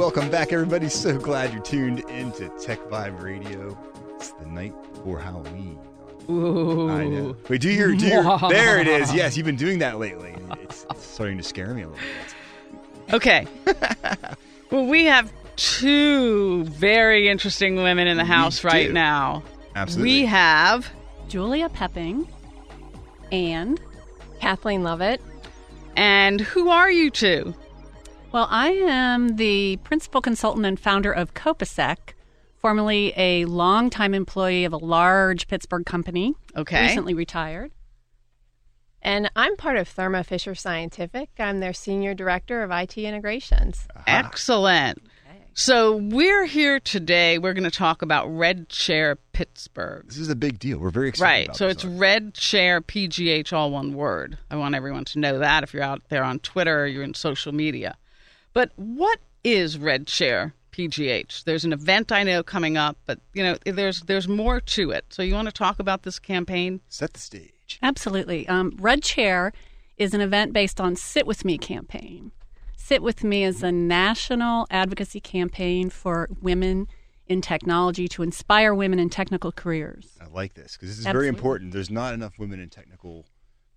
Welcome back, everybody. So glad you're tuned into Tech Vibe Radio. It's the night before Halloween. Ooh. I know. Wait, do your, do your, there it is. Yes, you've been doing that lately. It's, it's starting to scare me a little bit. Okay. well, we have two very interesting women in the house right do. now. Absolutely. We have Julia Pepping and Kathleen Lovett. and who are you two? Well, I am the principal consultant and founder of Copasec, formerly a longtime employee of a large Pittsburgh company. Okay. Recently retired. And I'm part of Thermo Fisher Scientific. I'm their senior director of IT integrations. Excellent. So we're here today. We're going to talk about Red Chair Pittsburgh. This is a big deal. We're very excited. Right. about So this it's one. Red Chair PGH, all one word. I want everyone to know that if you're out there on Twitter or you're in social media. But what is Red Chair PGH? There's an event I know coming up, but you know, there's there's more to it. So you want to talk about this campaign? set the stage. Absolutely. Um, Red Chair is an event based on Sit With Me campaign. Sit With Me is a national advocacy campaign for women in technology to inspire women in technical careers. I like this because this is very important. There's not enough women in technical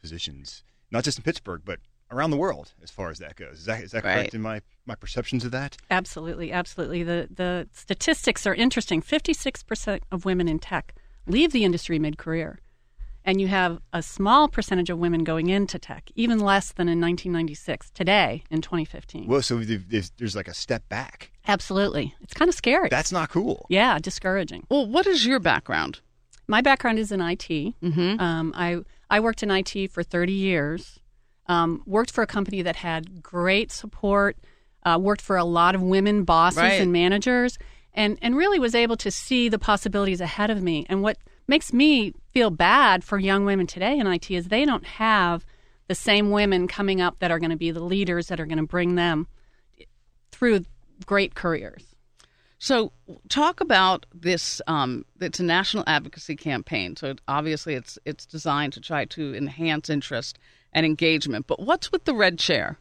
positions, not just in Pittsburgh, but around the world as far as that goes. Is that, is that Right. correct in my, my perceptions of that? Absolutely, absolutely. The the statistics are interesting. Fifty six percent of women in tech leave the industry mid career, and you have a small percentage of women going into tech, even less than in 1996. Today, in 2015, Well, so there's, there's- there's like a step back. absolutely, it's kind of scary. That's not cool. yeah, discouraging. Well, what is your background? My background is in IT. Mm-hmm. Um, I I worked in IT for 30 years. Um, worked for a company that had great support. Uh, worked for a lot of women bosses Right. and managers, and and really was able to see the possibilities ahead of me. And what makes me feel bad for young women today in IT is they don't have the same women coming up that are going to be the leaders that are going to bring them through great careers. So, talk about this. Um, it's a national advocacy campaign, so obviously it's it's designed to try to enhance interest and engagement. But what's with the red chair?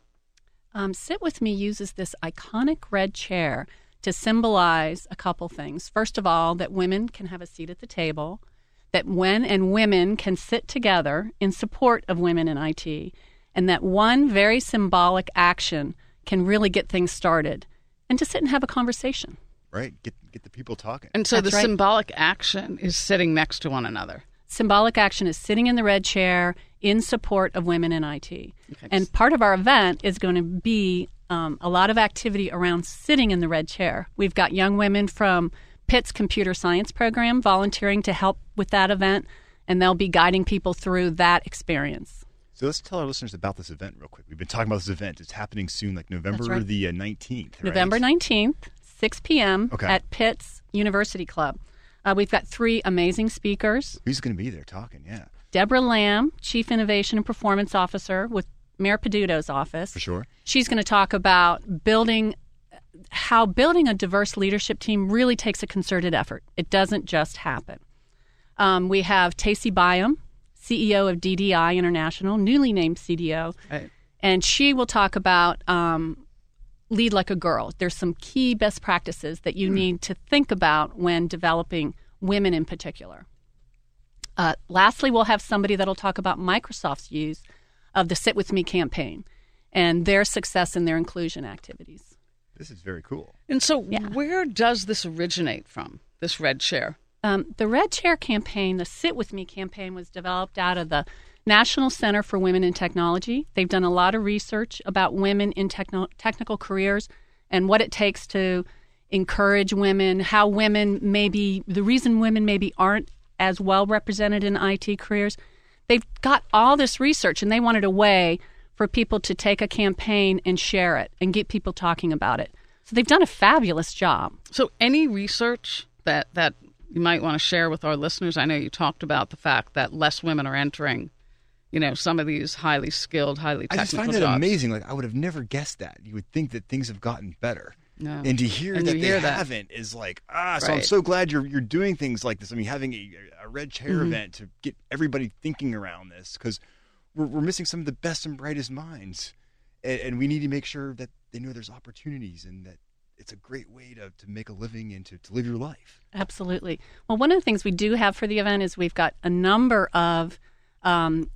Um, Sit With Me uses this iconic red chair to symbolize a couple things. First of all, that women can have a seat at the table, that men and women can sit together in support of women in IT, and that one very symbolic action can really get things started, and to sit and have a conversation. Right? Get get the people talking. And so That's the right. symbolic action is sitting next to one another. Symbolic action is sitting in the red chair in support of women in IT. And part of our event is going to be um, a lot of activity around sitting in the red chair. We've got young women from Pitt's computer science program volunteering to help with that event, and they'll be guiding people through that experience. So let's tell our listeners about this event real quick. We've been talking about this event. It's happening soon, like November right. the uh, 19th. right? November 19th, 6 p.m. Okay. at Pitt's University Club. Uh, we've got three amazing speakers. Who's going to be there talking? Yeah, Debra Lam, Chief Innovation and Performance Officer with Mayor Peduto's office. for sure. She's going to talk about building how building a diverse leadership team really takes a concerted effort. It doesn't just happen. Um, we have Tacy Byham, CEO of DDI International, newly named CDO, Right. and she will talk about um, lead like a girl. There's some key best practices that you need to think about when developing women in particular. Uh, lastly, we'll have somebody that'll talk about Microsoft's use of the Sit With Me campaign and their success in their inclusion activities. This is very cool. And so, Yeah. where does this originate from? This red chair. Um, the Red Chair campaign, the Sit With Me campaign, was developed out of the National Center for Women in Technology. They've done a lot of research about women in techno- technical careers and what it takes to encourage women, how women maybe, the reason women maybe aren't as well represented in IT careers. They've got all this research and they wanted a way for people to take a campaign and share it and get people talking about it. So they've done a fabulous job. So, any research that that you might want to share with our listeners? I know you talked about the fact that less women are entering, you know, some of these highly skilled, highly I technical just find that jobs. amazing. Like I would have never guessed that. You would think that things have gotten better. No. And to hear And that they hear that. haven't is like ah. So I'm so glad you're you're doing things like this. I mean, having a, a red chair Mm-hmm. event to get everybody thinking around this because we're we're missing some of the best and brightest minds, and, and we need to make sure that they know there's opportunities and that it's a great way to, to make a living and to, to live your life. Absolutely. Well, one of the things we do have for the event is we've got a number of um,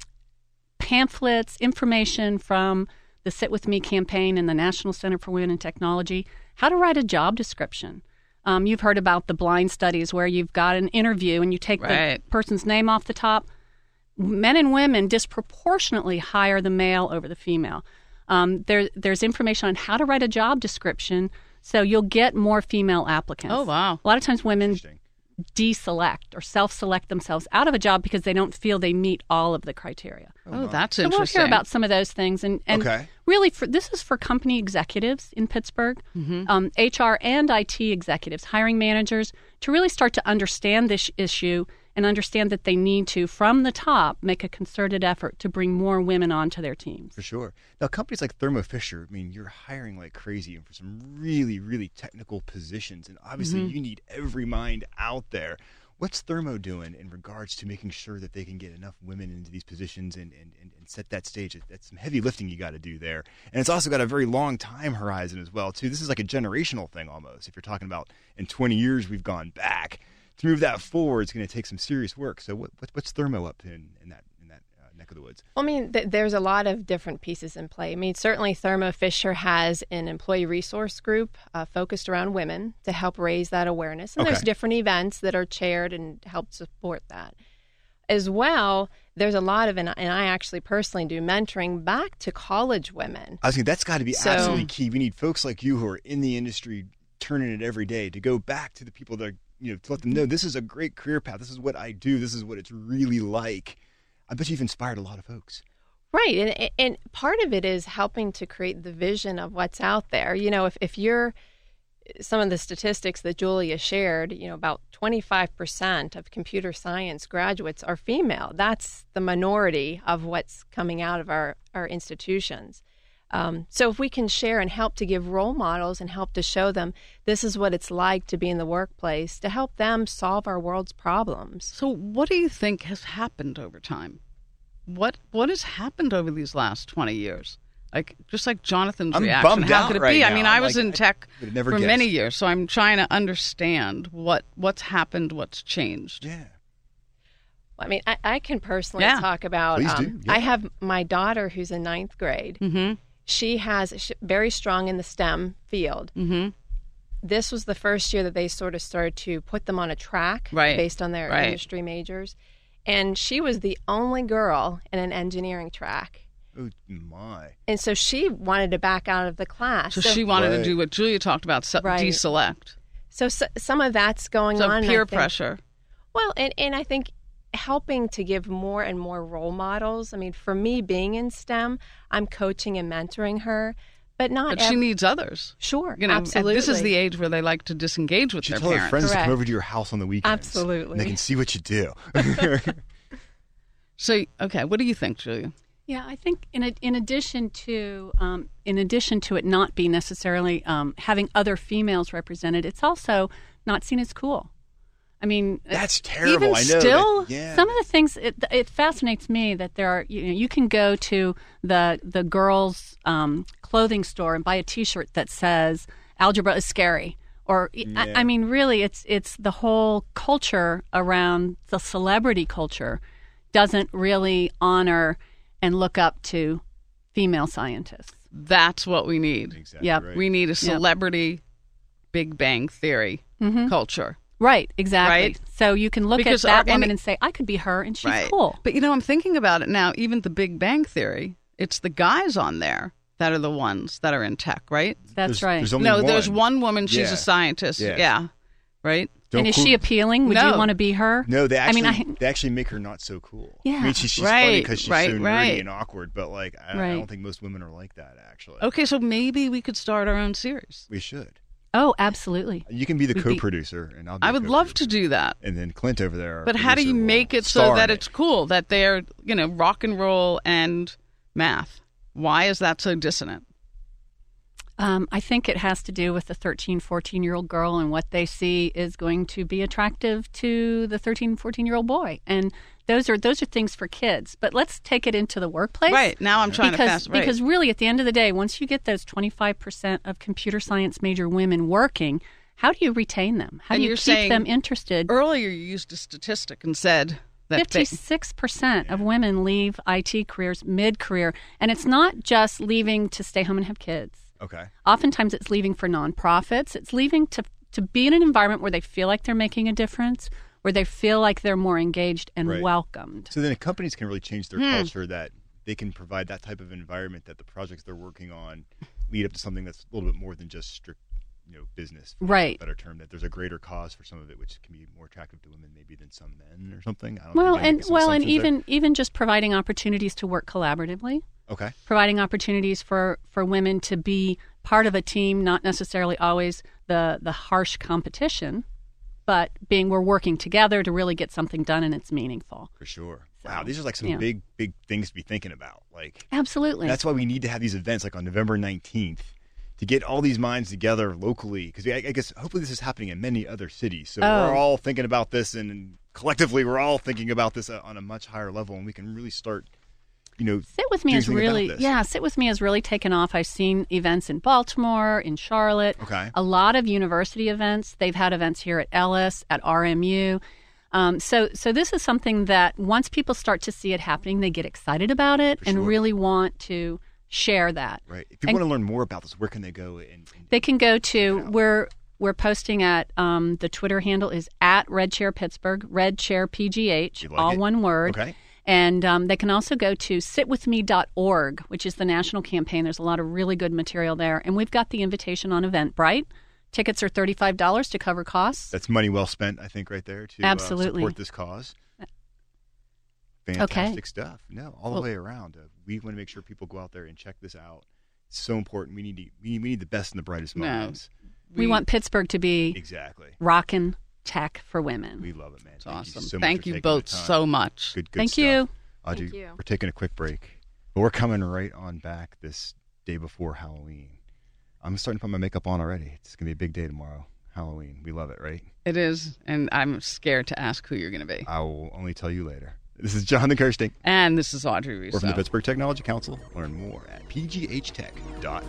pamphlets, information from the Sit With Me campaign and the National Center for Women in Technology, how to write a job description. Um, you've heard about the blind studies where you've got an interview and you take Right. the person's name off the top. Men and women disproportionately hire the male over the female. Um, there, there's information on how to write a job description so you'll get more female applicants. Oh, wow. A lot of times women Interesting. Deselect or self-select themselves out of a job because they don't feel they meet all of the criteria. Oh, that's So we'll interesting. hear about some of those things, and, and Okay. really, for this is for company executives in Pittsburgh, Mm-hmm. um, HR and IT executives, hiring managers, to really start to understand this issue and understand that they need to, from the top, make a concerted effort to bring more women onto their teams. For sure. Now, companies like Thermo Fisher, I mean, you're hiring like crazy and for some really, really technical positions. And obviously, Mm-hmm. you need every mind out there. What's Thermo doing in regards to making sure that they can get enough women into these positions and, and, and, and set that stage? That's some heavy lifting you got to do there. And it's also got a very long time horizon as well, too. This is like a generational thing almost. If you're talking about in 20 years, we've gone back. To move that forward, it's going to take some serious work. So, what, what, what's Thermo up in, in that, in that uh, neck of the woods? Well, I mean, th- there's a lot of different pieces in play. I mean, certainly Thermo Fisher has an employee resource group uh, focused around women to help raise that awareness. And there's different events that are chaired and help support that. As well, there's a lot of, and and I actually personally do mentoring back to college women. I was thinking that's got to be So- absolutely key. We need folks like you who are in the industry, turning it every day, to go back to the people that are, you know, to let them know this is a great career path. This is what I do. This is what it's really like. I bet you've inspired a lot of folks. Right. And, and part of it is helping to create the vision of what's out there. You know, if, if you're some of the statistics that Julia shared, you know, about 25% of computer science graduates are female. That's the minority of what's coming out of our, our institutions. Um, so if we can share and help to give role models and help to show them this is what it's like to be in the workplace to help them solve our world's problems. So, what do you think has happened over time? What what has happened over these last twenty years? Like just like Jonathan's I'm reaction, bummed how out could it right be? I mean, I I'm was like, in tech never for guessed. many years, so I'm trying to understand what what's happened, what's changed. Yeah. I mean, I, I can personally Yeah. talk about. Um, yeah. I have my daughter who's in ninth grade. Mm-hmm. She has sh very strong in the STEM field. Mm-hmm. This was the first year that they sort of started to put them on a track Right. based on their Right. industry majors, and she was the only girl in an engineering track. Oh my. And so she wanted to back out of the class. So, she wanted Right. to do what Julia talked about, se- Right. deselect. so, so some of that's going So on. and I peer think- pressure. Well, and, and I think helping to give more and more role models. I mean, for me being in STEM, I'm coaching and mentoring her, but not But she needs others. sure, You know, absolutely. this is the age where they like to disengage with She their told her parents. friends to come over to your house on the weekends. Absolutely. And they can see what you do. So, okay, what do you think, Julia? Yeah, I think in a, in addition to um, in addition to it not being necessarily um, having other females represented, it's also not seen as cool. I mean, That's terrible. Even I know. still, that, yeah. some of the things it, it fascinates me that there are. You know, you can go to the the girls' um, clothing store and buy a T-shirt that says "Algebra is scary." Or I, Yeah. I mean, really, it's it's the whole culture around the celebrity culture doesn't really honor and look up to female scientists. That's what we need. Exactly Yep. right. We need a celebrity Big Bang Theory Mm-hmm. culture. Right, exactly. Right? So you can look Because at that our- woman it- and say, "I could be her, and she's right. cool." But you know, I'm thinking about it now. Even the Big Bang Theory, it's the guys on there that are the ones that are in tech, right? That's There's- right. There's only no, one. there's one woman. She's Yeah. a scientist. Yeah. Yeah. Right. Don't and is quote- she appealing? Would No. you want to be her? No, they I actually mean, I- they actually make her not so cool. Yeah. I Yeah. mean, she, she's funny because she's right, so nerdy right. and awkward, but like I, I don't think most women are like that. Actually, Okay, so maybe we could start our own series. we should. Oh, absolutely. You can be the We'd co-producer, and I'll. Be I would love to do that. And then Clint over there. But how do you make it so that in it's cool that they're, you know, rock and roll and math? Why is that so dissonant? Um, I think it has to do with the 13, 14 year old girl and what they see is going to be attractive to the 13, 14 year old boy. And those are those are things for kids. But let's take it into the workplace. Right now, I'm trying because, to fast. Right. Because really, at the end of the day, once you get those 25% of computer science major women working, how do you retain them? How And do you keep them interested? earlier, you used a statistic and said that Fifty-six percent of women leave IT careers mid-career, and it's not just leaving to stay home and have kids. Okay. Oftentimes, it's leaving for nonprofits. It's leaving to to be in an environment where they feel like they're making a difference, where they feel like they're more engaged and Right. welcomed. So then the companies can really change their Hmm. culture that they can provide that type of environment that the projects they're working on lead up to something that's a little bit more than just strict, you know, business. for lack of a Right. better term that there's a greater cause for some of it, which can be more attractive to women maybe than some men or something. I don't Well, and well, and assumptions there. even even just providing opportunities to work collaboratively. okay. providing opportunities for, for women to be part of a team, not necessarily always the, the harsh competition, but being we're working together to really get something done and it's meaningful. For sure. So, wow, these are like some yeah. big, big things to be thinking about. Like Absolutely. that's why we need to have these events like on November nineteenth to get all these minds together locally. Because I, I guess hopefully this is happening in many other cities. So Oh. we're all thinking about this, and collectively we're all thinking about this uh, on a much higher level, and we can really start, you know, Sit with me is really yeah. Sit with me has really taken off. I've seen events in Baltimore, in Charlotte, Okay. a lot of university events. They've had events here at Ellis, at RMU. Um, so so this is something that once people start to see it happening, they get excited about it For and sure. really want to share that. Right. If you And- want to learn more about this, where can they go? And, and They can go to we're we're posting at um, the Twitter handle is at Red Chair Pittsburgh, Red Chair PGH, like all it? one word. Okay. And um, they can also go to sitwithme.org, which is the national campaign. There's a lot of really good material there. And we've got the invitation on Eventbrite. Tickets are $35 to cover costs. that's money well spent, I think, right there to uh, Absolutely. support this cause. Fantastic stuff. No, all the Well- way around. Uh, we want to make sure people go out there and check this out. It's so important. We need to, we need, we need the best and the brightest minds. No. minds. we, want Pittsburgh to be Exactly. rockin' tech for women. We love it, man. It's Thank awesome. You so Thank you both so much. Good, good Thank stuff. you. Audrey, Thank you. we're taking a quick break, but we're coming right on back this day before Halloween. I'm starting to put my makeup on already. It's gonna be a big day tomorrow. Halloween. We love it, right? It is, and I'm scared to ask who you're going to be. I will only tell you later. This is Jonathan Kersting. And this is Audrey We're Russo. from the Pittsburgh Technology Council. Learn more at pghtech.org.